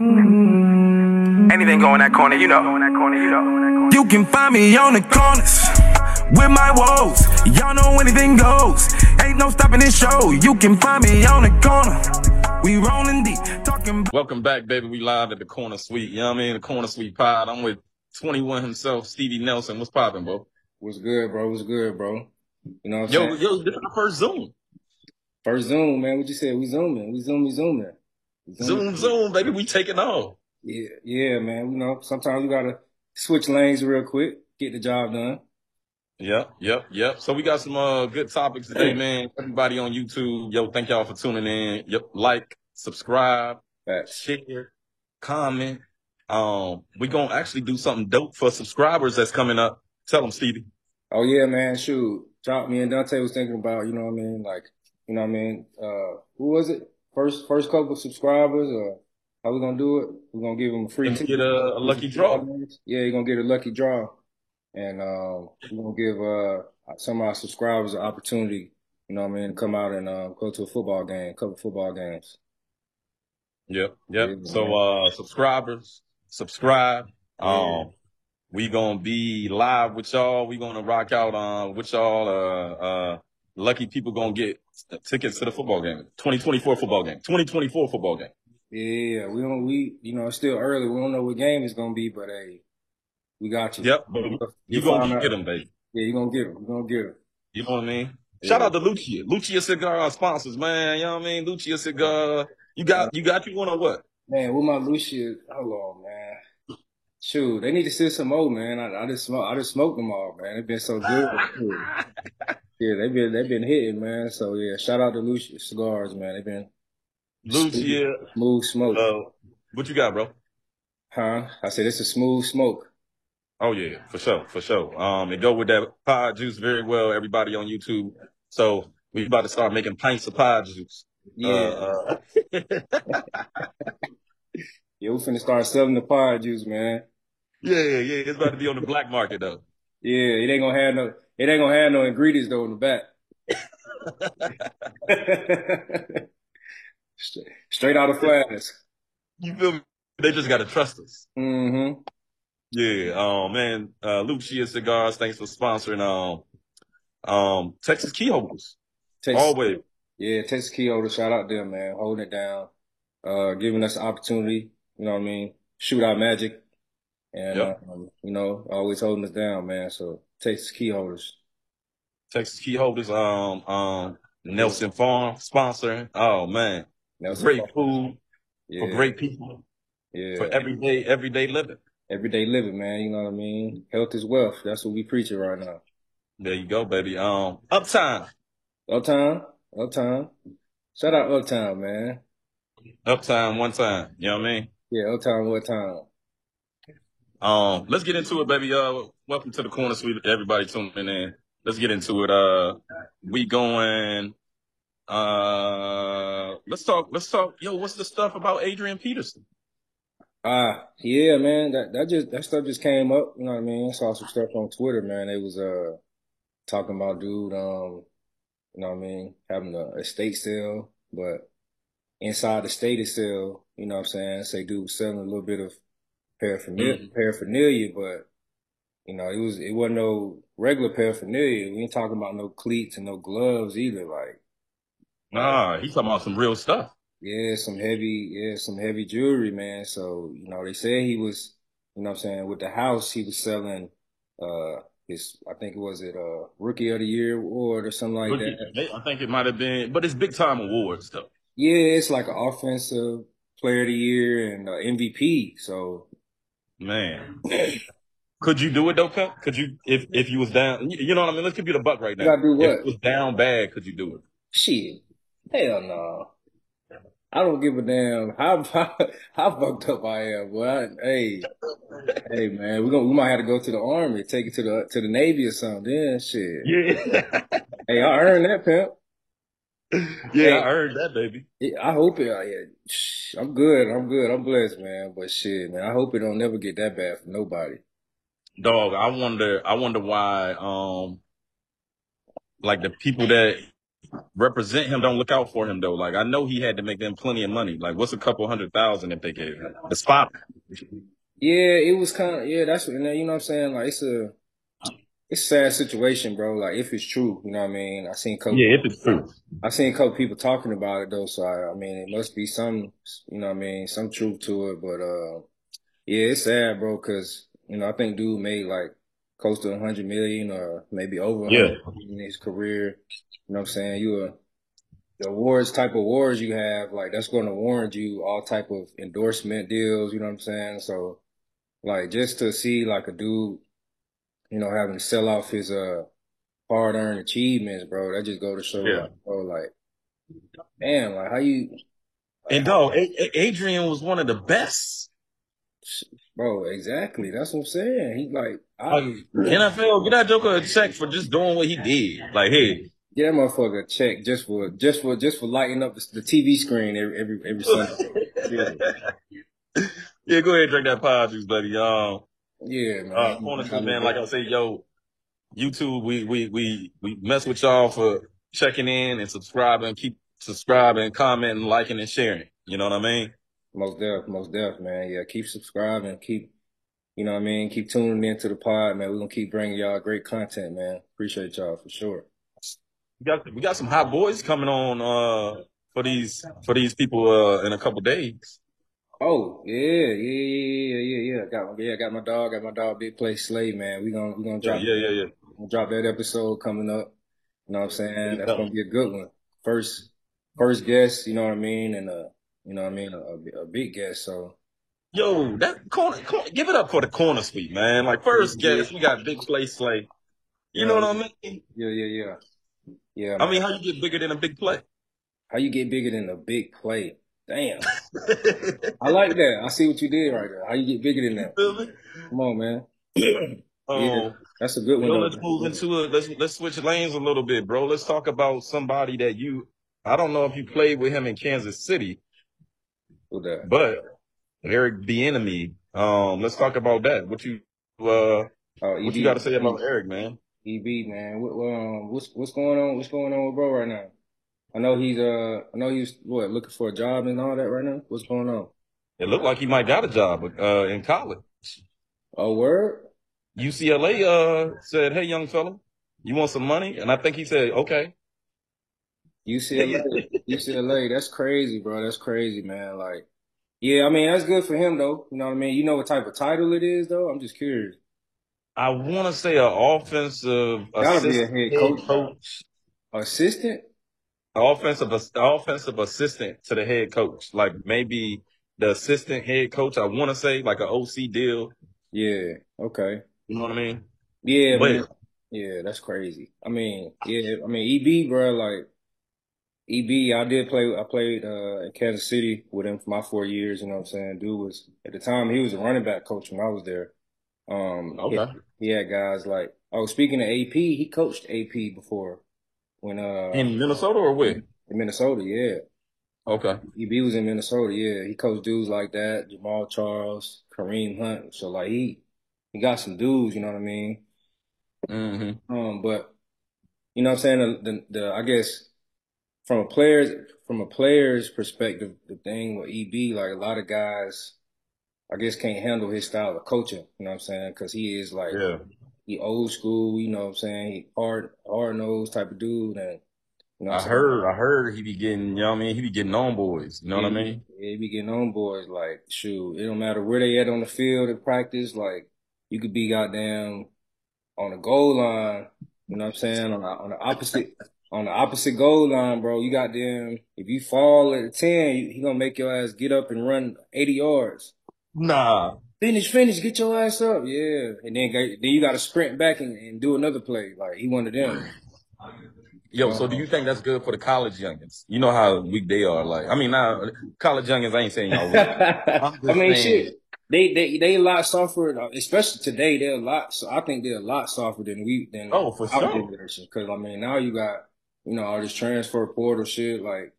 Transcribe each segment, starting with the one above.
Mm-hmm. Anything go in that corner, you know. You can find me on the corners with my woes. Y'all know anything goes. Ain't no stopping this show. You can find me on the corner. We rolling deep, talking. Welcome back, baby. We live at the Corner Suite. You know what I mean? The Corner Suite Pod. I'm with 21 himself, Stevie Nelson. What's popping, bro? What's good, bro? What's good, bro? You know what I'm Yo, saying? yo, this is the first Zoom. First Zoom, man. What you said? We zooming. We zoom. We zooming. We Zoom, Zoom, baby. We taking off. Yeah, yeah, man. You know, sometimes you gotta switch lanes real quick, get the job done. Yep, yep, yep. So we got some uh good topics today, man. Everybody on YouTube, yo, thank y'all for tuning in. Yep, like, subscribe, share, comment. Um, we gonna actually do something dope for subscribers that's coming up. Tell them, Stevie. Oh yeah, man. Shoot, drop me and Donte was thinking about. You know what I mean? Like, you know what I mean? Uh, who was it? First, first couple subscribers, or how we gonna do it? We're gonna give them a free ticket. get a, a lucky draw. Yeah, you're gonna get a lucky draw, and um, we're gonna give uh some of our subscribers an opportunity. You know what I mean? To come out and uh, go to a football game, a couple football games. Yep, yep. Yeah, So uh subscribers, subscribe. Um we gonna be live with y'all. We gonna rock out uh with y'all. Uh uh lucky people gonna get tickets to the football game. 2024 football game. 2024 football game. Yeah, we don't. We you know it's still early. We don't know what game it's gonna be, but hey, we got you. Yep. But you You gonna out- get them, baby. Yeah, you gonna get them. You gonna get them. You know what I mean? Yeah. Shout out to Lucia. Lucia Cigar our sponsors, man. You know what I mean? Lucia Cigar. You got you got you one or what? Man, with my Lucia, hold on, man. Shoot, they need to send some more, man. I, I just smoke, I just smoked them all, man. They've been so good. Yeah, they've been they've been hitting, man. So yeah, shout out to Lucia cigars, man. They've been Lucia. smooth smoke, Uh, what you got, bro? huh? I said it's a smooth smoke. Oh yeah, for sure, for sure. Um, it go with that pie juice very well. Everybody on YouTube. So we about to start making pints of pod juice. Yeah, Uh, uh, yeah, we finna start selling the pie juice, man. Yeah, yeah, yeah. It's about to be on the black market though. Yeah, it ain't gonna have no, it ain't gonna have no ingredients though in the back. Straight, straight out of flask. You feel me? They just gotta trust us. Mm-hmm. Yeah. Oh man. Uh, Lucia Cigars. Thanks for sponsoring. Um, um, Texas Keyholders. Texas, Always. yeah, Texas key holder, shout out to them, man, holding it down, uh, giving us the opportunity. You know what I mean? Shoot our magic, and Yep. um, you know, always holding us down, man. So Texas key holders. Texas Keyholders. Um, um, Nelson Farm sponsoring. Oh man, Nelson great Farm. food Yeah, for great people yeah. for everyday everyday living. everyday living, man. You know what I mean? Health is wealth. That's what we preaching right now. There you go, baby. Um, uptime. Uptown, uptown. Shout out uptown, man. Uptime one time. You know what I mean? Yeah, uptown, what time? Um, let's get into it, baby. Uh, welcome to the corner suite. Everybody tuning in. Let's get into it. Uh, we going. Uh, let's talk. Let's talk. Yo, what's the stuff about Adrian Peterson? Ah, yeah, man. That that just that stuff just came up. You know what I mean? I saw some stuff on Twitter, man. They was uh talking about dude, um, you know what I mean, having a estate sale, but inside the estate sale, you know what I'm saying? Say dude was selling a little bit of paraphernalia, paraphernalia, but you know, it was it wasn't no regular paraphernalia. We ain't talking about no cleats and no gloves either. Like, Nah, he's talking about some real stuff. yeah, some heavy, yeah, some heavy jewelry, man. So, you know, they said he was, you know what I'm saying, with the house, he was selling uh his I think it was it uh rookie of the year award or something like that. I think it might have been, but it's big time awards though. Yeah, it's like an offensive player of the year and uh, MVP. So Man, could you do it though, Pimp? Could you, if if you was down, you you know what I mean? Let's give you the buck right You now. gotta do If what? it was down bad, could you do it? shit. Hell no. I don't give a damn how how, how fucked up I am. But I, hey, hey man, we gonna we might have to go to the army, take it to the to the navy or something. Then shit. Yeah, Hey, I earned that pimp. yeah, I heard that, baby. Yeah, I hope it. Yeah, I'm good. I'm good. I'm blessed, man. But shit, man, I hope it don't never get that bad for nobody. Dog, I wonder, I wonder why, um, like the people that represent him don't look out for him though. Like I know he had to make them plenty of money. Like what's a couple hundred thousand if they gave him the spot? Yeah, it was kind of yeah. That's what you know what I'm saying. Like it's a it's a sad situation, bro. Like if it's true, you know what I mean. I seen couple, Yeah, if it's true. I seen a couple people talking about it though. So I, I mean, it must be some, you know what I mean, some truth to it. But uh, yeah, it's sad, bro. Cause you know I think dude made like close to a hundred million or maybe over Yeah. in his career. You know what I'm saying? You a the awards type of awards you have, like that's going to warrant you all type of endorsement deals. You know what I'm saying? So like just to see like a dude, you know, having to sell off his uh hard earned achievements, bro, that just go to show Yeah. like, bro, like, damn, like how you, And dog, A- A- Adrian was one of the best. bro, exactly. That's what I'm saying. He like, I Like, NFL, get that Joker a check for just doing what he did. Like, hey, get that motherfucker a check just for just for just for lighting up the, TV screen every every every Sunday. yeah, go ahead and drink that pie juice, buddy. Um, Yeah, man. uh, corner two, man. Like I say, yo, YouTube, we we we we mess with y'all for checking in and subscribing. Keep subscribing, commenting, liking, and sharing. You know what I mean? Most deaf, most deaf, man. Yeah, keep subscribing, keep, you know what I mean? Keep tuning into the pod, man. We're gonna keep bringing y'all great content, man. Appreciate y'all for sure. We got we got some hot boys coming on uh for these for these people uh in a couple days. Oh, yeah, yeah, yeah, yeah, yeah, yeah. Got yeah, got my dog, got my dog Big Play Slay, man. We gonna we gonna drop yeah, yeah, yeah. We'll drop that episode coming up. You know what I'm saying? That's gonna be a good one. First, first guest. You know what I mean? And uh, you know what I mean? A, a big guest. So Yo, that corner, corner, give it up for the corner suite, man. Like first guest, we got Big Play Slay. You know what I mean? yeah, yeah, yeah, yeah. I man. mean, how you get bigger than a big play? how you get bigger than a big play? Damn, I like that. I see what you did right there. How you get bigger than that? Come on, man. Um, Yeah, that's a good one. Yo, let's move into it. Let's let's switch lanes a little bit, bro. Let's talk about somebody that you. I don't know if you played with him in Kansas City, but Eric Bieniemy. Um, let's talk about that. What you uh, Oh, what you got to say about Eric, man? EB, man. What, um, what's what's going on? What's going on with bro right now? I know he's uh, I know he's what looking for a job and all that right now. What's going on? It looked like he might got a job uh in college. Oh, word. UCLA uh said, "Hey, young fella, you want some money?" And I think he said, "Okay." UCLA, UCLA, that's crazy, bro. That's crazy, man. Like, yeah, I mean, that's good for him, though. You know what I mean? You know what type of title it is, though? I'm just curious. I want to say an offensive Gotta be a assistant head coach. coach. Assistant? Offensive offensive assistant to the head coach, like maybe the assistant head coach. I want to say like an OC deal. Yeah, okay. You know what I mean? Yeah, But- man. Yeah, that's crazy. I mean, yeah, I mean, EB, bro, like, EB, I did play, I played uh, in Kansas City with him for my four years, you know what I'm saying? Dude was, at the time, he was a running back coach when I was there. Um, Okay. He had guys like, oh, speaking of AP, he coached AP before when uh In Minnesota or where? in Minnesota, yeah. Okay. EB was in Minnesota, yeah. He coached dudes like that, Jamaal Charles, Kareem Hunt. So like he he got some dudes, you know what I mean? Mm-hmm. Um, but you know what I'm saying? The, the the I guess from a player's from a player's perspective, the thing with EB, like a lot of guys, I guess can't handle his style of coaching. You know what I'm saying? Because he is like Yeah. He old school. You know what I'm saying? He hard hard nosed type of dude, and you know I heard. I heard he be getting. You know what I mean? He be getting on boys. You know what I mean? Yeah, he be getting on boys like shoot. It don't matter where they at on the field at practice. Like you could be goddamn on the goal line. You know what I'm saying? On the, on the opposite on the opposite goal line, bro. You got them. If you fall at the ten, he he gonna make your ass get up and run 80 yards. Nah. Finish, finish, get your ass up. Yeah, and then then you got to sprint back and, and do another play. Like he one of them. Yo, so do you think that's good for the college youngins? You know how weak they are. Like, I mean, now college youngins. I ain't saying y'all. weak. I'm just I mean, saying. shit. They they they a lot softer, especially today. They're a lot. So I think they're a lot softer than we than Oh, for our sure. Because I mean, now you got you know all this transfer portal shit. Like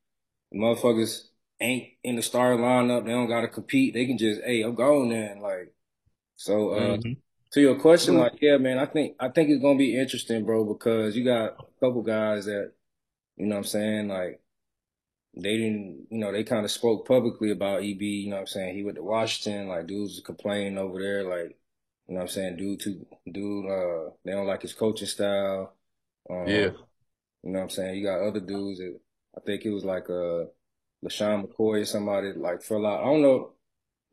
motherfuckers ain't in the starting lineup. They don't got to compete. They can just hey, I'm going then. Like so. uh Mhm. To your question, like yeah, man, I think I think it's gonna be interesting, bro, because you got a couple guys that You know what I'm saying? Like they didn't, you know, they kind of spoke publicly about EB. You know what I'm saying? He went to Washington. Like dudes was complaining over there. Like you know what I'm saying? Dude, too, dude, uh, they don't like his coaching style. Um, Yeah. You know what I'm saying? You got other dudes that I think it was like uh LeSean McCoy or somebody like fell out. I don't know.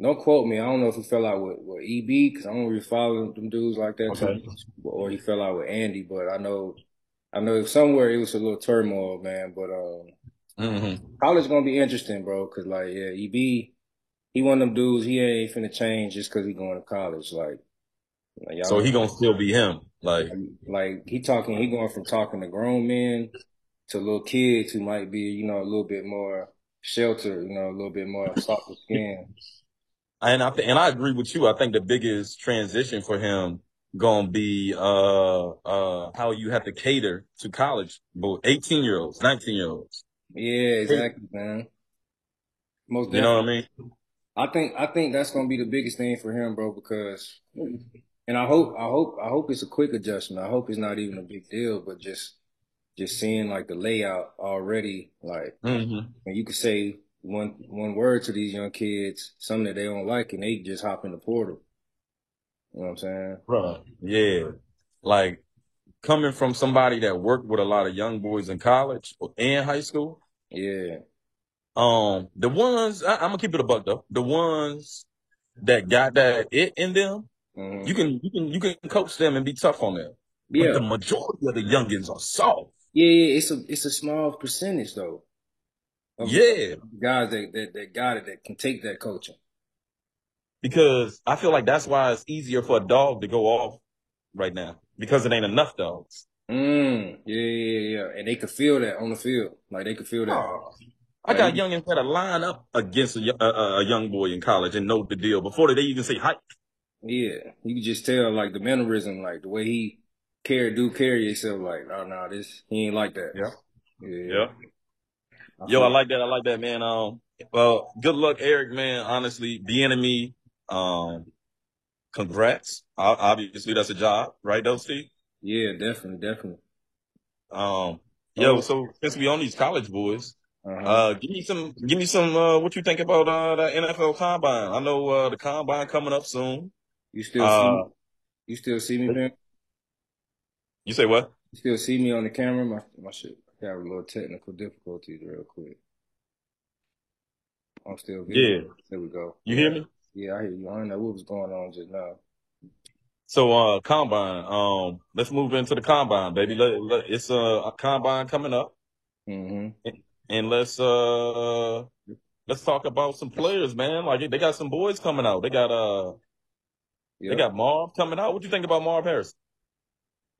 Don't quote me. I don't know if he fell out with, with EB because I don't really follow them dudes like that Okay. much, or he fell out with Andy. But I know, I know somewhere it was a little turmoil, man. But um, hmm college gonna be interesting, bro. Cause like, yeah, EB, he one of them dudes. He ain't finna change just cause he going to college. Like, like So he gonna still be him. Like, like he talking, he going from talking to grown men to little kids who might be, you know, a little bit more sheltered, you know, a little bit more softer skin. and I th- and I agree with you. I think the biggest transition for him gonna be uh uh how you have to cater to college, but eighteen year olds, nineteen year olds. Yeah, exactly, man. Most You know what I mean? I think I think that's gonna be the biggest thing for him, bro, because and I hope I hope I hope it's a quick adjustment. I hope it's not even a big deal, but just just seeing like the layout already, like hmm and you could say one one word to these young kids, something that they don't like, and they just hop in the portal. You know what I'm saying? Right. Yeah. Like coming from somebody that worked with a lot of young boys in college or and high school. Yeah. Um, the ones I, I'm gonna keep it a buck though. The ones that got that it in them, hmm you can you can you can coach them and be tough on them. But Yeah. the majority of the youngins are soft. Yeah, yeah. It's a it's a small percentage though of Yeah. guys that, that that got it that can take that coaching. Because I feel like that's why it's easier for a dog to go off right now. Because it ain't enough dogs. Mm, yeah, yeah, yeah. And they could feel that on the field. Like they could feel that. Oh, I got Like, youngins that line up against a, a, a a young boy in college and know the deal before they even say hi. yeah, you can just tell like the mannerism, like the way he carry do carry himself. Like, oh no, this he ain't like that. Yeah. yeah. Yeah. Yo, I like that. I like that, man. Um, well, good luck, Eric, man. Honestly, Bieniemy. Um, congrats. Obviously, that's a job, right, though, Steve? Yeah, definitely, definitely. Um, yo, Oh. so since we on these college boys, Uh-huh. uh, give me some, give me some. Uh, what you think about uh that NFL Combine? I know uh the Combine coming up soon. you still Uh, see me? You still see me, man? You say what? You still see me on the camera? My my shit got a little technical difficulties real quick. I'm still video. Yeah, There we go. you hear me? Yeah, I hear you. I don't know what was going on just now. So, uh, combine. Um, let's move into the combine, baby. Let, let, it's uh, a combine coming up, mm-hmm. and let's uh, let's talk about some players, man. Like they got some boys coming out. They got uh, Yeah. they got Marv coming out. What do you think about Marv Harris?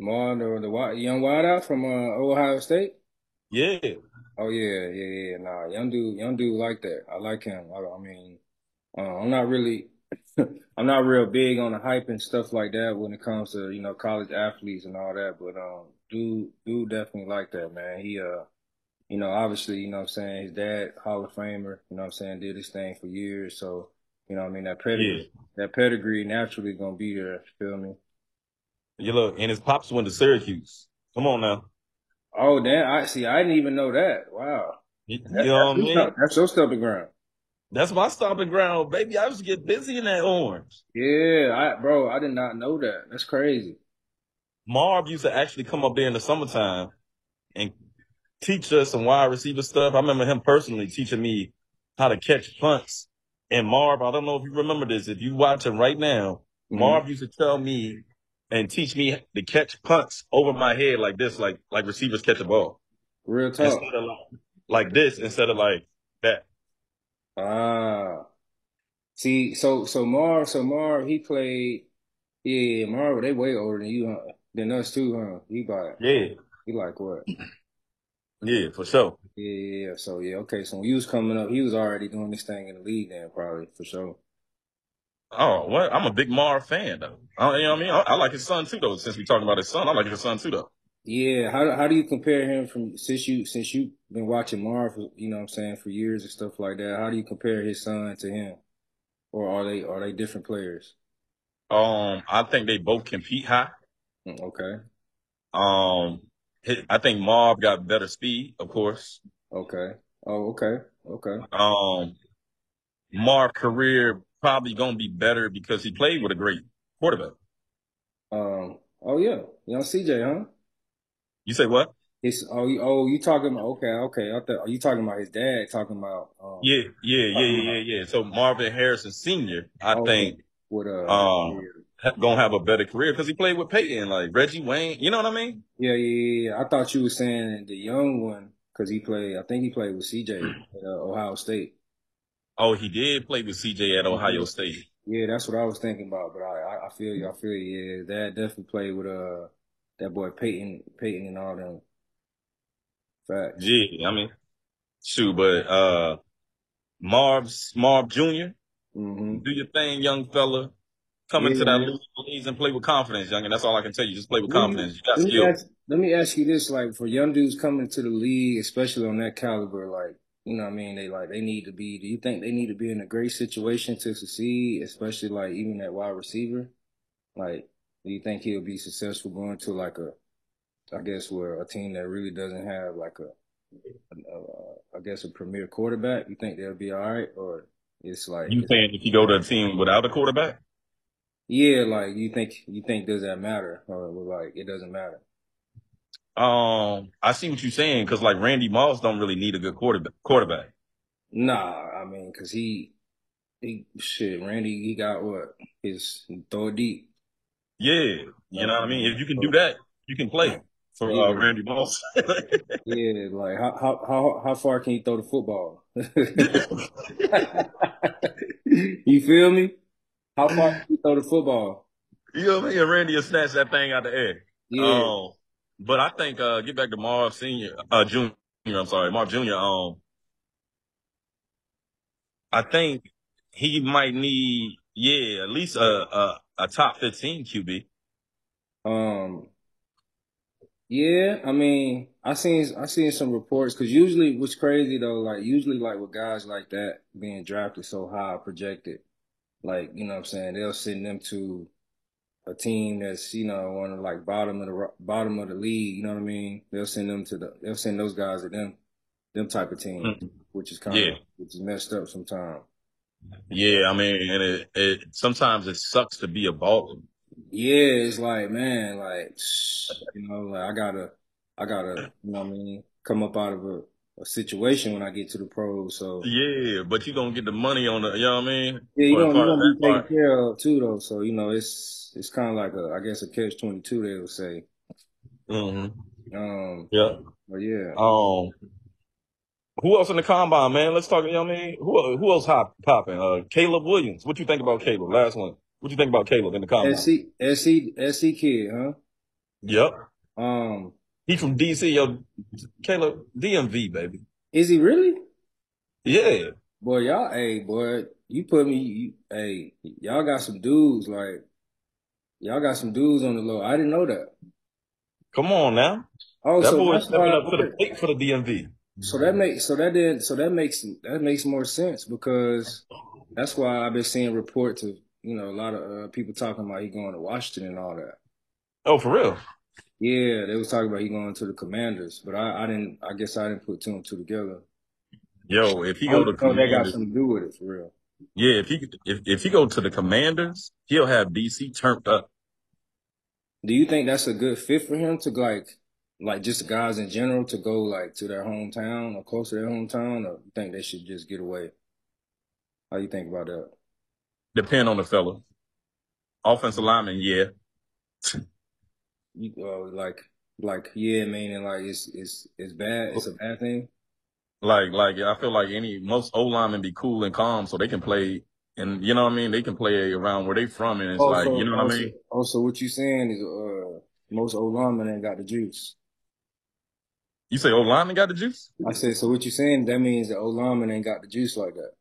More the the young wideout from uh, Ohio State. Yeah, Oh yeah, yeah, yeah. Nah, young dude, young dude like that. I like him. I, I mean, uh, I'm not really, I'm not real big on the hype and stuff like that when it comes to you know college athletes and all that. But um, dude, dude definitely like that, man. He uh, you know, obviously, you know what I'm saying, his dad, Hall of Famer, you know what I'm saying, did his thing for years. So, you know what I mean, that pedigree, that pedigree naturally gonna be there, feel me? You look, and his pops went to Syracuse. Come on now, Oh, damn, I see, I didn't even know that. Wow. you, That- you know what I that's, mean? your- that's your stomping ground. That's my stomping ground, baby. I used to get busy in that orange. Yeah, I bro, I did not know that. That's crazy. Marv used to actually come up there in the summertime and teach us some wide receiver stuff. I remember him personally teaching me how to catch punts. And Marv, I don't know if you remember this. If you watch him right now, Mhm. Marv used to tell me and teach me to catch punts over my head like this, like like receivers catch a ball. Real talk. Instead of like, like this, instead of like that. Ah. See, so so Marv, so Marv, he played. Yeah, Marv, they way older than you, huh? Than us too, huh? He about Yeah. he like what? Yeah, for sure. Yeah, yeah, yeah. So yeah, okay. So when he was coming up, he was already doing this thing in the league then, probably for sure. Oh, well, I'm a big Marv fan though. I, you know what I mean? I, I like his son too though. Since we talking about his son, I like his son too though. Yeah, how how do you compare him from since you since you've been watching Marv, you know what I'm saying, for years and stuff like that? How do you compare his son to him? Or are they are they different players? Um, I think they both compete high. Mm, Okay. Um, I think Marv got better speed, of course. Okay. Oh, okay. Okay. Um, Marv career probably gonna be better because he played with a great quarterback. Um. Oh yeah. Young CJ, huh? You say what? It's oh you oh you talking about okay okay I thought are you talking about his dad talking about um, Yeah, yeah, yeah, yeah, yeah, yeah. So Marvin Harrison Senior, I okay. think, with uh um, ha- gonna have a better career because he played with Peyton, like Reggie Wayne. You know what I mean? yeah yeah yeah, yeah. I thought you were saying the young one because he played I think he played with CJ at uh, Ohio State. Oh, he did play with CJ at Ohio State. Yeah, that's what I was thinking about. But I I, feel you. I feel you. Yeah, that definitely played with uh that boy Peyton Peyton and all them. Facts. Yeah, I mean, shoot, but uh, Marv's Marv Jr. hmm Do your thing, young fella. Come Yeah, into that league please, and play with confidence, young. And that's all I can tell you. Just play with me, confidence. You got let me skill. ask, let me ask you this: like, for young dudes coming to the league, especially on that caliber, like, you know, what I mean, they like they need to be. Do you think they need to be in a great situation to succeed, especially like even at wide receiver? Like, do you think he'll be successful going to like a, I guess, where a team that really doesn't have like a, a uh, uh, I guess, a premier quarterback? You think they'll be all right, or it's like, You saying if you go to a team without a quarterback? yeah, like you think you think does that matter, or like it doesn't matter? Um, I see what you're saying because like Randy Moss don't really need a good quarterback. Quarterback. Nah, I mean, cause he, he, shit, Randy, he got what? His throw deep. Yeah, you know what I mean. If you can do that, you can play for uh, Randy Moss. yeah, like how how how how far can he throw the football? You feel me? How far can he throw the football? you know what I mean? Randy will snatch that thing out the air. Yeah, Um, but I think uh, get back to Marv Senior, uh, Junior. I'm sorry, Marv Junior. Um, I think he might need, yeah, at least a a, a top 15 QB. um, yeah. I mean, I seen I seen some reports because usually, what's crazy though, like usually, like with guys like that being drafted so high projected, like you know what I'm saying, they'll send them to a team that's you know on of like bottom of the bottom of the league. You know what I mean? They'll send them to the they'll send those guys to them them type of team, Mm, which is kind Yeah, of which is messed up sometimes. yeah. I mean, and it, it sometimes it sucks to be a baller. Yeah, it's like man, like you know, like I gotta I gotta you know what I mean come up out of a, a situation when I get to the pros. So Yeah, but you gonna get the money on the, you know what I mean? yeah, you don't you part of want that to be taken care of too though. So you know it's it's kind of like a I guess a catch twenty two they would say. hmm Um, Yeah. but yeah. Um, who else in the combine, man? Let's talk. You know what I mean? Who who else hop, popping? Uh, Caleb Williams. What you think about Caleb? Last one. What you think about Caleb in the combine? SC, SC, SC kid, huh? Yep. Um, He from DC. Yo, Caleb DMV baby. is he really? Yeah. Boy, y'all, hey, boy, you put me, you, hey, y'all got some dudes, like, y'all got some dudes on the low. I didn't know that. Come on now. Oh, That so boy that's stepping up to the plate for the DMV. so that makes, so that did, so that makes, that makes more sense because that's why I've been seeing reports of, you know, a lot of uh, people talking about he going to Washington and all that. Oh, for real? Yeah, they was talking about he going to the Commanders, but I, I didn't, I guess I didn't put two and two together. Yo, if he I go oh, to Commanders, they got something to do with it for real. yeah, if he if if he go to the Commanders, he'll have DC turned up. Do you think that's a good fit for him to like, like just guys in general to go like to their hometown or close to their hometown, or you think they should just get away? How you think about that? Depend on the fella. Offensive lineman, yeah. You uh, like, like yeah, meaning like it's it's it's bad. It's a bad thing. Like, like I feel like any most O linemen be cool and calm, so they can play, and you know what I mean. They can play around where they from, and it's like, Also, you know what I mean. also, what you saying is uh most old linemen ain't got the juice. You say O lineman got the juice? I said, so what you saying? That means the old lineman ain't got the juice like that.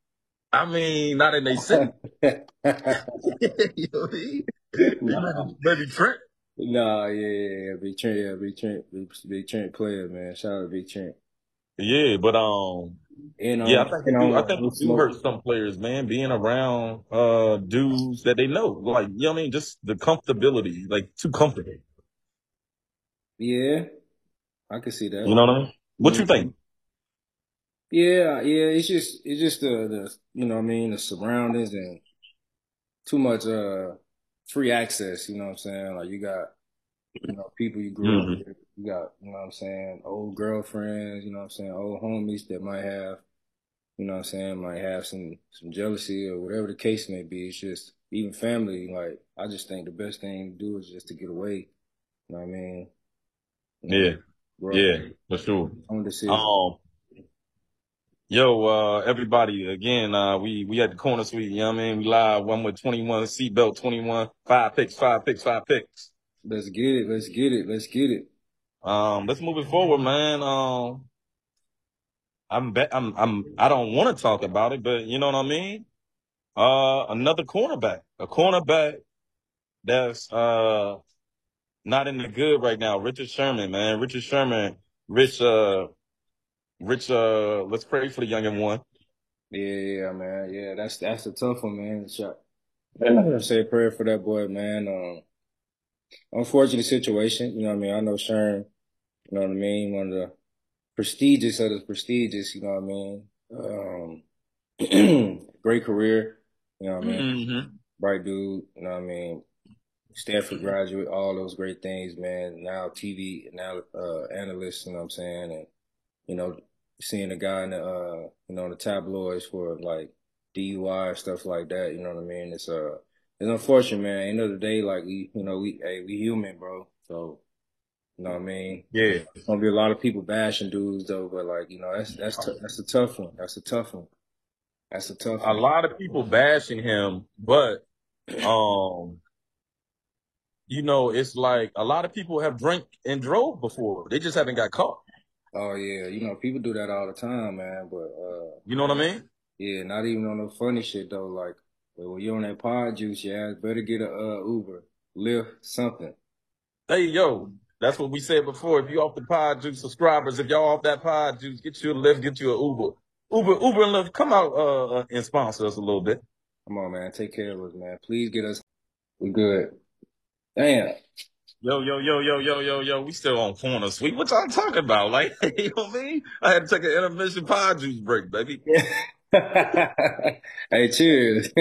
I mean, not in they city. you know what I mean? Baby Trent. Nah, yeah, yeah, yeah, big Trent, yeah, big Trent, big, big Trent player, man. Shout out to Big Trent. Yeah, but um, And um, yeah, I think and it I um, think it do hurt some players, man, being around uh dudes that they know, like you know what I mean, just the comfortability, like too comfortable. Yeah, I can see that. You know what I mean? What you Mhm. think? Yeah, yeah. It's just it's just the the you know what I mean the surroundings and too much uh free access. You know what I'm saying? Like you got you know people you grew Mhm. up with. You got you know what I'm saying old girlfriends. You know what I'm saying old homies that might have you know what I'm saying might have some some jealousy or whatever the case may be. It's just even family. Like I just think the best thing to do is just to get away. You know what I mean? You know, Yeah, up yeah, for sure. Um, yo, uh, everybody, again, uh, we we at the corner suite. You know what I mean? We live. One with twenty one seatbelt, twenty one, five picks, five picks, five picks. Let's get it. Let's get it. Let's get it. Um, let's move it forward, man. Um, I'm be- I'm I'm I don't want to talk about it, but you know what I mean. Uh, another cornerback, a cornerback that's uh not in the good right now. Richard Sherman, man. Richard Sherman, Rich, uh, Rich, uh, let's pray for the young and one. Yeah, yeah, man. Yeah, that's that's a tough one, man. Shot. I say a prayer for that boy, man. Um, unfortunate situation. You know what I mean? I know Sherm. You know what I mean? One of the prestigious of the prestigious. You know what I mean? Um, great career. You know what I mean? Mm-hmm. Bright dude. You know what I mean? Stanford graduate. All those great things, man. Now TV, now uh, analyst. You know what I'm saying? And you know, seeing a guy in the uh, you know, the tabloids for like DUI stuff like that. You know what I mean? It's uh, it's unfortunate, man. End of the day, like we, you know, we, hey, we human, bro. So, you know what I mean? Yeah. There's gonna be a lot of people bashing dudes though, but like, you know, that's that's t- that's a tough one. That's a tough one. That's a tough A one. lot of people bashing him, but, um, you know, it's like a lot of people have drank and drove before. They just haven't got caught. Oh yeah, you know, people do that all the time, man. But uh, You know what I mean? yeah, not even on the funny shit though. Like, well, when you're on that pod juice, ass better get a uh, Uber, Lyft, something. Hey, yo, that's what we said before. If you off the pod juice subscribers, if y'all off that pod juice, get you a lift, get you a Uber. Uber, Uber and Lyft, come out, uh, uh, and sponsor us a little bit. Come on, man, take care of us, man. Please get us. We good. Damn. Yo, yo, yo, yo, yo, yo, yo, we still on corner suite. What y'all talking about? Like, you know what I mean? I had to take an intermission pie juice break, baby. hey, cheers.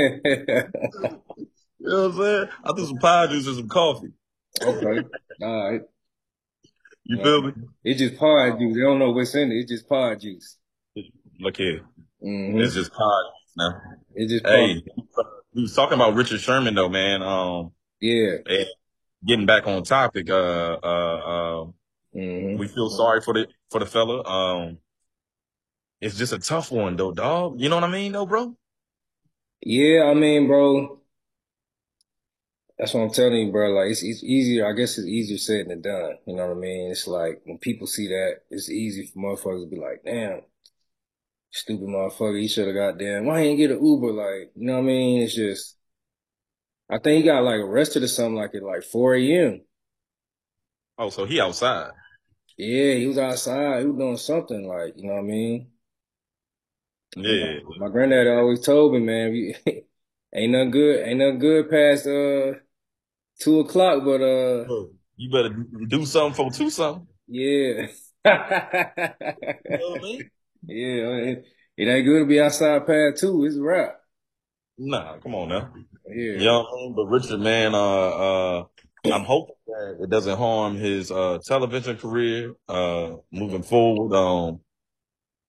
You know what I'm saying? I threw some pie juice and some coffee. okay. All right. You Yeah. feel me? It's just pod juice. They don't know what's in it. It's just pod juice. Look here. hmm It's just pie juice now. It's just. Hey, we was talking about Richard Sherman though, man. Um, Yeah. and getting back on topic, uh, uh, uh, hmm we feel sorry for the, for the fella. Um, it's just a tough one though, dog. You know what I mean though, bro? Yeah, I mean, bro, that's what I'm telling you, bro. Like, it's, it's easier. I guess it's easier said than done. You know what I mean? It's like when people see that, it's easy for motherfuckers to be like, damn, stupid motherfucker, he should have got damn. Why he ain't get an Uber? Like, you know what I mean? It's just, I think he got like arrested or something like at like 4 a.m. Oh, so he outside. Yeah, he was outside. He was doing something like, you know what I mean? Yeah. My granddad always told me, man, we, ain't nothing good, ain't nothing good past uh two o'clock, but uh You better do something for two something. yeah. You know what I mean? Yeah, it, it ain't good to be outside past two. It's a wrap. Nah, come on now. Yeah. You know what I mean? But Richard, man, uh, uh, I'm hoping that it doesn't harm his uh television career uh moving forward. Um,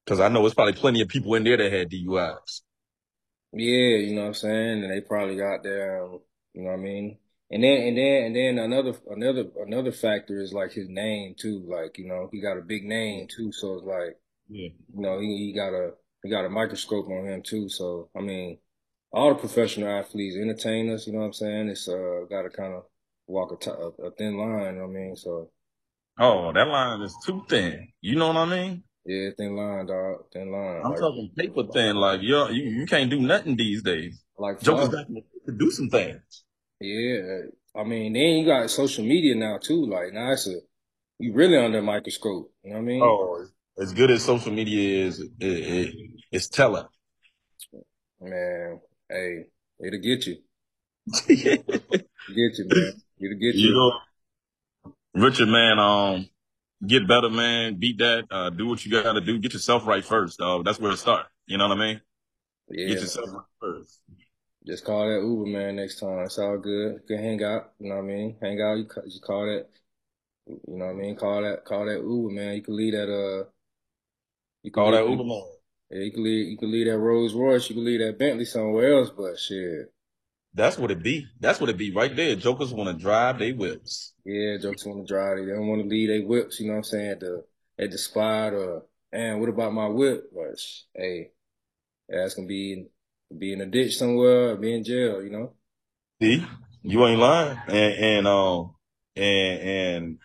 because I know it's probably plenty of people in there that had DUIs. Yeah, you know what I'm saying? And they probably got their, um, you know what I mean? And then, and then, and then another, another, another factor is like his name too. Like, you know, he got a big name too. So it's like, Yeah. you know, he, he got a, he got a microscope on him too. So, I mean, all the professional athletes, entertainers, you know what I'm saying? It's, uh, got to kind of walk a, t- a, thin line, you know what I mean? So, Oh, that line is too thin. You know what I mean? yeah, thin line, dog, thin line. I'm Like, talking paper thin. Like yo, you you can't do nothing these days. like, Jokers got to do some things. Yeah, I mean, then you got social media now too. Like now it's a you really under a microscope. You know what I mean? Oh, as good as social media is, it, it, it's telling. Man, hey, it'll get you. you Get you, man. It'll get you. know, Richard, man, um, get better, man. Beat that. Uh, do what you got to do. Get yourself right first, dog. That's where it starts. You know what I mean? Yeah. Get yourself right first. Just call that Uber man next time. It's all good. You can hang out. You know what I mean? Hang out. You ca- just call that. You know what I mean? Call that. Call that Uber man. You can leave that. Uh. You Call that Uber man. Yeah, you can leave. You can leave that Rolls Royce. You can leave that Bentley somewhere else. But shit. That's what it be. That's what it be right there. Jokers want to drive they whips. Yeah, jokers want to drive. They don't want to leave their whips. You know what I'm saying? At the at the spot or and what about my whip? But hey, that's gonna be be in a ditch somewhere. Or be in jail. You know. See, you ain't lying, and and um and and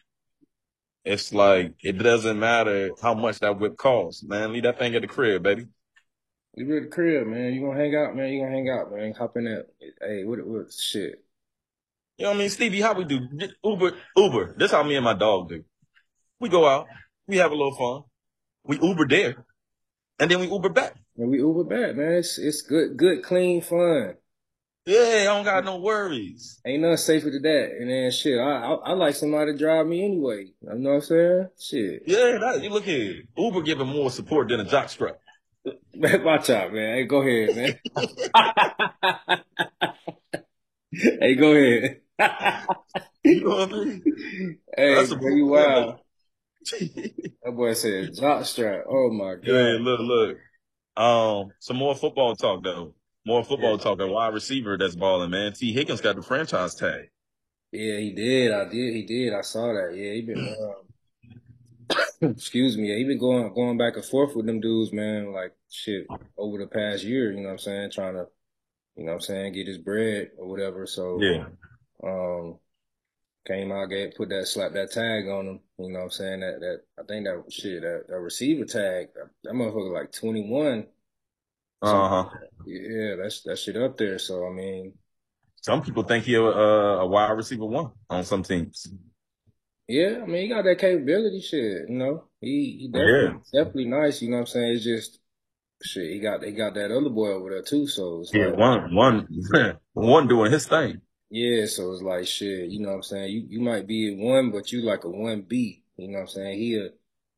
it's like it doesn't matter how much that whip costs, man. Leave that thing at the crib, baby. You at the crib, man. You gonna hang out, man. You gonna hang out, man. Hop in that. Hey, what what shit? You know what I mean, Stevie? How we do Uber? Uber. This how me and my dog do. We go out, we have a little fun, we Uber there, and then we Uber back. And we Uber back, man. It's it's good, good, clean fun. Yeah, I don't got no worries. Ain't nothing safer than that. And then shit, I I, I like somebody to drive me anyway. You know what I'm saying? Shit. Yeah, that, you look here. Uber giving more support than a jock strap. Man, watch out, man. Hey, go ahead, man. hey, go ahead. You know what I mean? hey, That's a- boy, you wild. That boy said jock strap. Oh my god. Yeah, look, look. Um, some more football talk though. More football Yeah. talk. A wide receiver that's balling, man. Tee Higgins got the franchise tag. Yeah, he did. I did. He did. I saw that. Yeah, he been. Um, excuse me. Yeah, he been going going back and forth with them dudes, man. Like shit over the past year. You know what I'm saying? Trying to, you know what I'm saying, get his bread or whatever. So Yeah. um, came out, get put that slap that tag on him. You know what I'm saying? That that I think that shit that that receiver tag that, that motherfucker like 21. Uh huh. Yeah, that's that shit up there. So I mean, Some people think he a, a, wide receiver one on some teams. Yeah, I mean, he got that capability shit, you know. He he definitely definitely nice, you know what I'm saying? It's just shit, he got they got that other boy over there too, so it's Yeah, like one, one, one doing his thing. yeah, so it's like shit, you know what I'm saying? You you might be a one, but you like a one B, you know what I'm saying? He a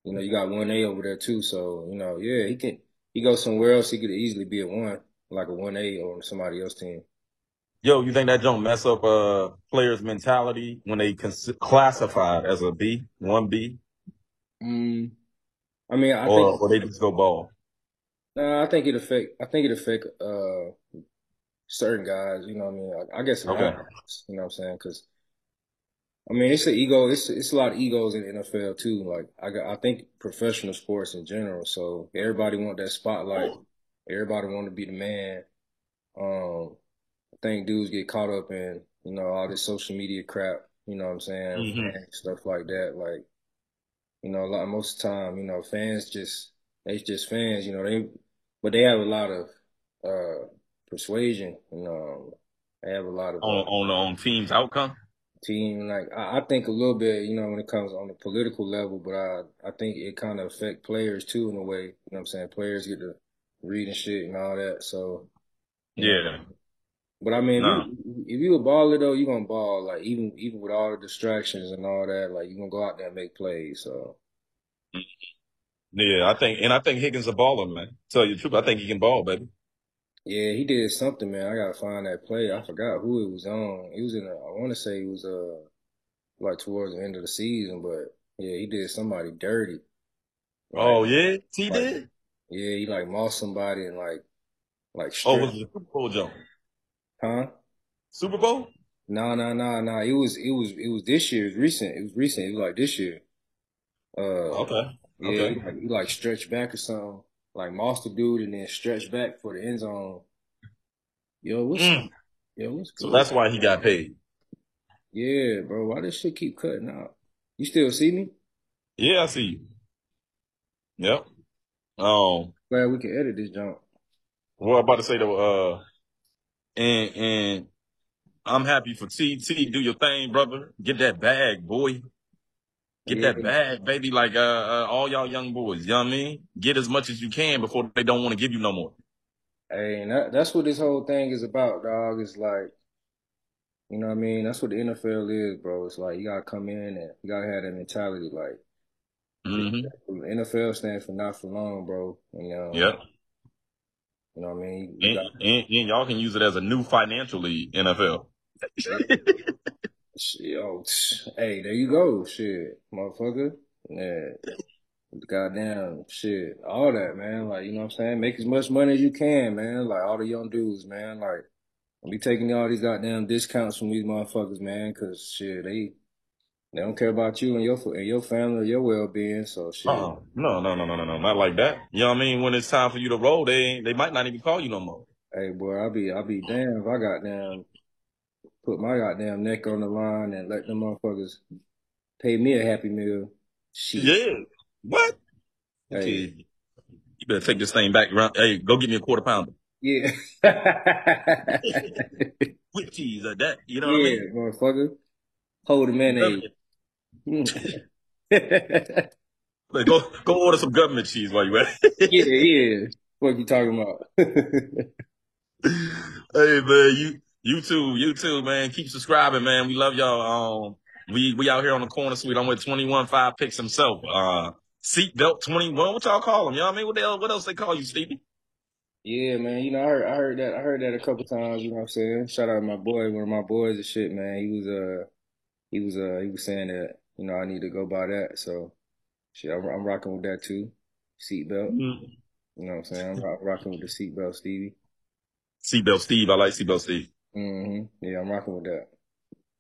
you know, you got one A over there too, so you know, yeah, he can he go somewhere else, he could easily be a one, like a one A on somebody else's team. Yo, you think that don't mess up uh players' mentality when they cons- classified as a B, one B, Mm, I mean, I or think or they just go ball? Nah, I think it affect. I think it affect uh certain guys. You know what I mean? I, I guess. a Okay. You know what I'm saying? Because I mean, it's an ego. It's it's a lot of egos in the NFL too. Like I got, I think professional sports in general. So everybody want that spotlight. Everybody want to be the man. Um, I think dudes get caught up in you know all this social media crap. You know what I'm saying? Mhm. And stuff like that. Like you know, a lot most of the time, you know, fans just they just fans. You know, they but they have a lot of uh persuasion. You know, they have a lot of On uh, on on team's outcome. Team. Like I, I think a little bit, you know, when it comes on the political level, but I I think it kind of affect players too in a way. You know what I'm saying? Players get to read and shit and all that. So you know, Yeah. but I mean, if, you, a baller though, you gonna ball. Like even even with all the distractions and all that, like you gonna go out there and make plays. So Yeah, I think, and I think Higgins a baller, man. Tell you the truth, I think he can ball, baby. Yeah, he did something, man. I gotta find that play. I forgot who it was on. He was in. A, I want to say it was uh like towards the end of the season, but yeah, he did somebody dirty. Like, Oh yeah, he like did. yeah, he like mossed somebody and like like Oh, stripped, was it Super Bowl jump? huh? Super Bowl? No, no, no, no. It was it was it was this year. It was recent. It was recent. It was like this year. Uh, Okay. yeah, Okay. he like, he like stretched back or something, like mossed the dude and then stretch back for the end zone. Yo, what's Mm. yo, what's So that's why he got paid. Yeah, bro. Why this shit keep cutting out? You still see me? Yeah, I see you. Yep. Um, Glad we can edit this jump. what I'm about to say though, uh, and and I'm happy for T. T. Do your thing, brother. Get that bag, boy. Get Yeah, that bag, baby. Like uh, uh, all y'all young boys. You know what I mean? Get as much as you can before they don't want to give you no more. hey, and that, that's what this whole thing is about, dog. It's like, you know what I mean? That's what the NFL is, bro. It's like you gotta come in and you gotta have that mentality, like, Mm-hmm. NFL stands for not for long, bro. And, um, Yep. You know what I mean? And, got- and, and y'all can use it as a new financial league, NFL. Shit, oh, hey, there you go. Shit, motherfucker. Yeah. Goddamn shit. All that, man. Like, you know what I'm saying? Make as much money as you can, man. Like all the young dudes, man. Like, don't be taking all these goddamn discounts from these motherfuckers, man, cause shit, they they don't care about you and your and your family your well being. So shit. Uh-uh. No, no, no, no, no, no, not like that. You know what I mean? When it's time for you to roll, they they might not even call you no more. Hey boy, I'll be I'll be damned if I goddamn put my goddamn neck on the line and let them motherfuckers pay me a happy meal. Shit. Yeah. What? Hey. Okay. You better take this thing back around. Hey, go get me a quarter pounder Yeah. with cheese or that. You know what I yeah, mean? motherfucker. Hold the mayonnaise. yeah, Like, go go order some government cheese while you at it. Yeah, yeah. What you talking about? hey man, you you too, you too, man. Keep subscribing, man. We love y'all. Um, we we out here on the corner suite. I'm with 21 five picks himself. Uh, seatbelt 21. What y'all call him? You know what I mean? What the hell? What else they call you, Stevie? yeah, man. You know, I heard, I heard that. I heard that a couple times. You know what I'm saying? Shout out to my boy, one of my boys and shit, man. He was uh, he was uh, he was saying that you know I need to go by that. So, shit, I'm, I'm rocking with that too. Seatbelt. Mm. You know what I'm saying? I'm rocking with the seatbelt, Stevie. Seatbelt Steve. I like Seatbelt Steve. Hmm Yeah, I'm rocking with that.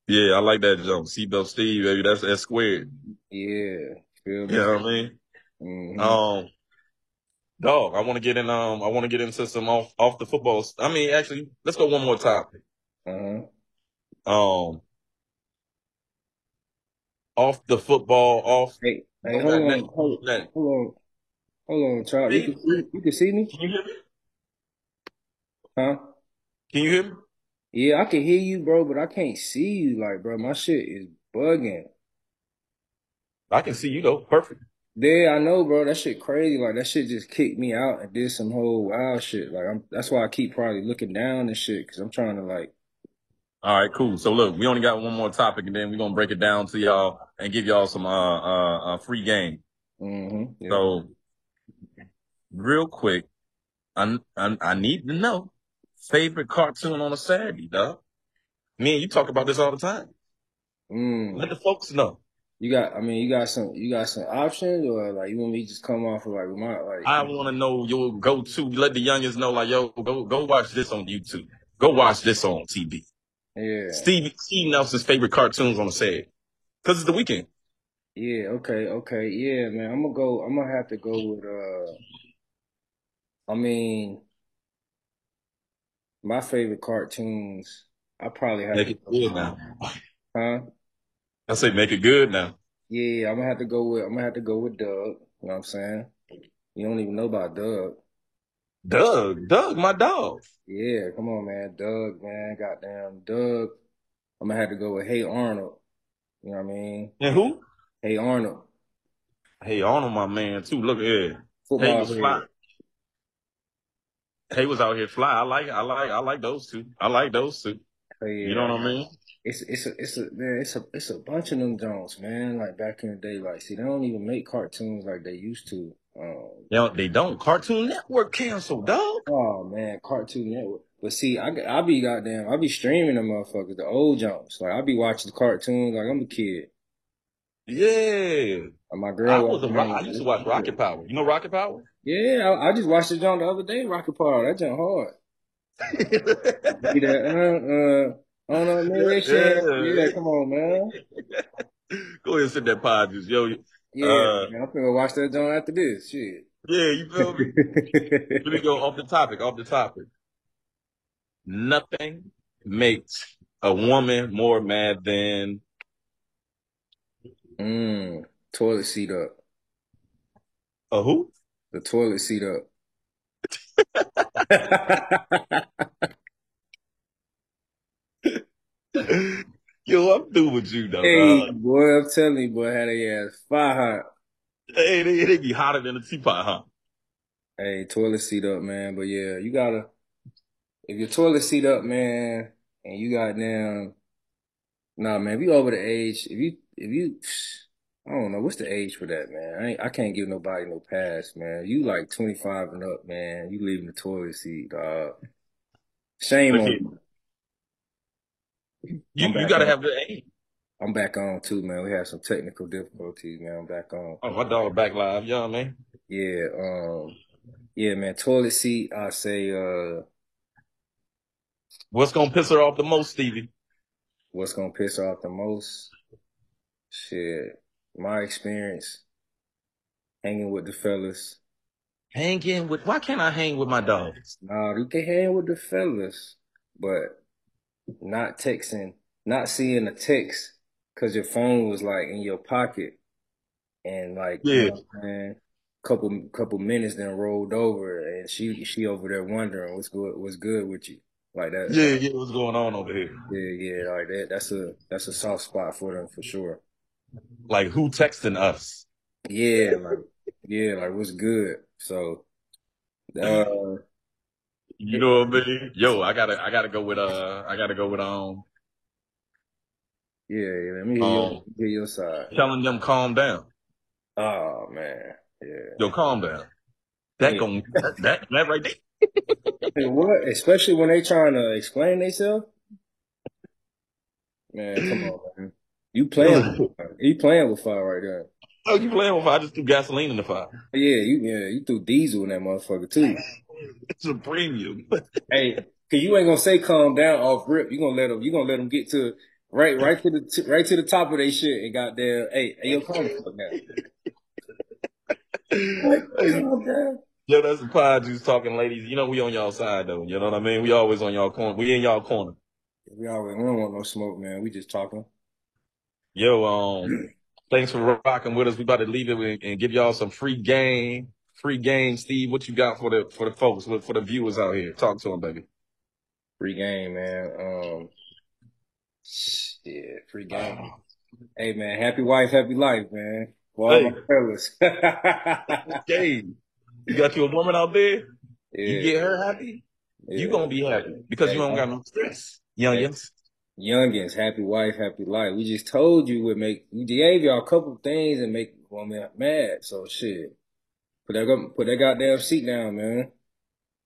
Yeah, I like that jump. Seatbelt Steve, baby. That's that's squared. Yeah, feel me? You know what I mean? Mhm. Um, dog, I want to get in. Um, I want to get into some off off the football. I mean, actually, let's go one more topic. Uh-huh. Um, off the football, off. Hey, hey, hold on, hold, Next. hold on, hold on, child. You can see, you can see me, Can you hear me? huh? Can you hear me? Yeah, I can hear you, bro, but I can't see you. Like, bro, my shit is bugging. I can see you though. Perfect. Yeah, I know, bro. That shit crazy. Like, that shit just kicked me out and did some whole wild shit. Like, I'm. That's why I keep probably looking down and shit, cause I'm trying to like. All right, cool. So look, we only got one more topic, and then we're gonna break it down to y'all and give y'all some uh uh, uh free game. hmm Yeah. So, real quick, I, I I need to know favorite cartoon on a Saturday, dog. Me and you talk about this all the time. Mm. Let the folks know. You got. I mean, you got some. You got some options, or like you want me to just come off of like my like. I want to know your go to. Let the youngest know, like, yo, go go watch this on YouTube. Go watch this on TV. yeah. Steve Steve Nelson's favorite cartoons on a Saturday, because it's the weekend. Yeah, okay, okay. Yeah, man. I'm gonna go I'm gonna have to go with uh I mean my favorite cartoons, I probably have Make to it good now. huh? I say make it good now. Yeah, I'm gonna have to go with I'm gonna have to go with Doug. You know what I'm saying? You don't even know about Doug. Doug, Doug, my dog. Yeah, come on, man. Doug, man. Goddamn Doug. I'm gonna have to go with Hey Arnold. You know what I mean? And who? Hey Arnold. Hey, Arnold, my man, too. Look at Hey Football was player. was out here fly. I like, I like, I like those two. I like those two. Hey, You know what I mean? It's it's a it's a man, it's a it's a bunch of them Jones, man. Like back in the day, like see, they don't even make cartoons like they used to. Um, They don't, they don't. Cartoon Network canceled, dog. oh man, Cartoon Network. But see, I I be goddamn, I be streaming them motherfuckers, the old Jones. Like I be watching the cartoons like I'm a kid. Yeah. And my I girl, was a, I used to watch Rocket Power. You know Rocket Power? Yeah, I, I just watched the John the other day, Rocket Power. That jump hard. Be that, uh, uh, on a mission. Yeah. Yeah, come on, man. Go ahead and sit that pod juice, yo. Yeah, Uh, man, I'm gonna watch that joint after this. Shit. Yeah, you feel me? Let me go off the topic, off the topic. Nothing makes a woman more mad than Mm, toilet seat up. a who? The toilet seat up. Yo, I'm through with you though. hey, dog. boy, I'm telling you, boy, had a ass fire hot. Hey, they, they be hotter than a teapot, huh? Hey, toilet seat up, man. But yeah, you gotta, if your toilet seat up, man, and you got down, nah, man, if you over the age, if you, if you, I don't know what's the age for that, man. I I can't give nobody no pass, man. You like twenty five and up, man. You leaving the toilet seat, dog. Shame on you. You, you gotta on. have the aim. I'm back on too, man. We had some technical difficulties, man. I'm back on. Oh, my dog back live, young man. Yeah, um, yeah, man. Toilet seat. I say, uh, What's gonna piss her off the most, Stevie? what's gonna piss her off the most? Shit, my experience hanging with the fellas. Hanging with why can't I hang with my dogs? Nah, you can hang with the fellas, but not texting, not seeing a text because your phone was like in your pocket, and like, you Yeah. know what I'm saying? Couple couple minutes then rolled over, and she she over there wondering what's good what's good with you, like that. Yeah, yeah, what's going on over here? Yeah, yeah, like that. That's a that's a soft spot for them for sure. Like who texting us? Yeah, like yeah, like what's good. So, uh, You know what I mean? Yo, I gotta I gotta go with uh I gotta go with um yeah, yeah. Let me hear your, Um, hear your side. telling them calm down. Oh man, yeah. Yo, calm down. That Yeah. gon' that, that that right there. Hey, what? Especially when they trying to explain themselves. Man, come on, man. You playing? With fire. You playing with fire right there? Oh, you playing with fire? I just threw gasoline in the fire. Yeah, you yeah you threw diesel in that motherfucker too. It's a premium. hey, cause you ain't gonna say calm down off rip. You gonna let them. You gonna let them get to right right to the t- right to the top of their shit and goddamn. Hey, hey, yo, calm the fuck down. Calm down. Yo, that's the pod juice talking, ladies. You know we on y'all side though. You know what I mean? We always on y'all corner. We in y'all corner. We always we don't want no smoke, man. We just talking. Yo, um, thanks for rocking with us. We about to leave it and, and give y'all some free game. Free game, Steve. What you got for the for the folks, for the viewers out here? Talk to them, baby. Free game, man. Um, shit, free game. Hey, man, happy wife, happy life, man. For all Hey. my fellas. Hey, you got you a woman out there? yeah, You get her happy, you gonna be happy because you don't got no stress, youngins. Youngins, happy wife, happy life. We just told you would make. We gave y'all a couple things and make woman mad. So shit, put that put that goddamn seat down, man.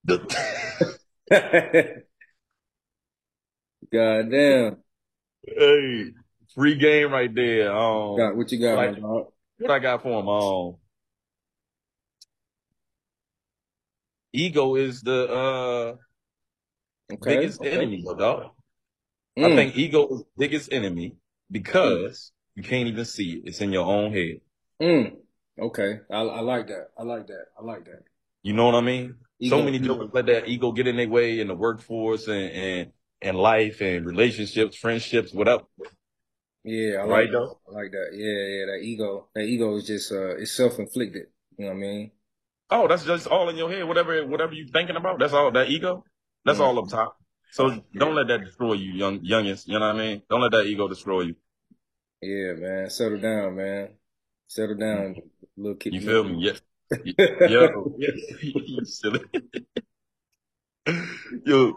Goddamn. hey, free game right there. Um, Got what you got, Like- my dog? what I got for him? Um, ego is the uh Okay. biggest okay. enemy, dog. I Mm, think ego is the biggest enemy because you can't even see it. It's in your own head. mm. Okay. I, I like that. I like that. I like that. You know what I mean? so many jokers let that ego get in their way in the workforce and and, and life and relationships, friendships, whatever. Yeah, I like Right, that. though? I like that. Yeah, yeah, that ego. That ego is just uh it's self inflicted. You know what I mean? Oh, that's just all in your head. Whatever whatever you're thinking about, that's all that ego. That's Mm. all up top. So don't let that destroy you, young youngins. You know what I mean? Don't let that ego destroy you. Yeah, man. Settle down, man. Settle down, little kid. You feel me? Yeah. Yo, you silly. Yo,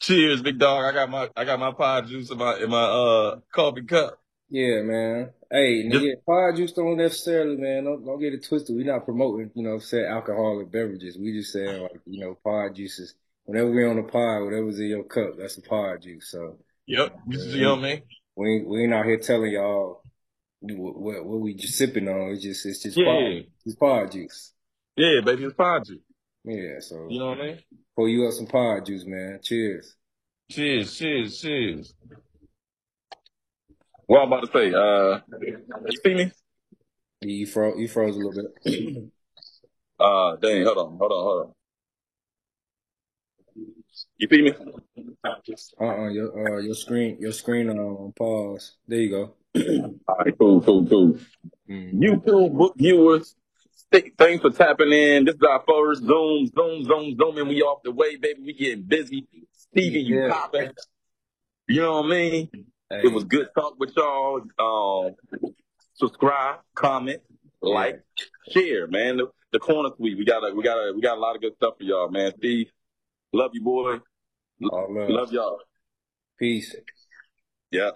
cheers, big dog. I got my I got my pod juice in my in my uh coffee cup. Yeah, man. Hey, Just- nigga, pod juice don't necessarily, man. Don't don't get it twisted. We're not promoting, you know, say alcoholic beverages. We just saying like, you know, pod juices. Whenever we're on the pod, whatever's in your cup, that's the pod juice. So Yep. You, you know what I mean? we ain't, we ain't out here telling y'all what, what, what we just sipping on. It's just it's just Yeah. pod, it's pod juice. Yeah, baby, it's pod juice. Yeah, so You know what I mean? pour you up some pod juice, man. Cheers. Cheers, cheers, cheers. What I'm about to say, uh you see me? You froze you froze a little bit. Uh dang, hold on, hold on, hold on. You see me? Uh-uh, your uh your screen your screen on on pause. There you go. All right, cool, cool, cool. Mm. YouTube book viewers, th- thanks for tapping in. This is our first Zoom, Zoom, Zoom, Zoom, and we off the way, baby. We getting busy. Stevie, you Yeah. popping. You know what I mean? Hey, It was good talk with y'all. Um, subscribe, comment, like, share, man. The, the corner suite. We got a, we got a, we got a lot of good stuff for y'all, man. Steve, love you, boy. Love y'all. Peace. Yeah.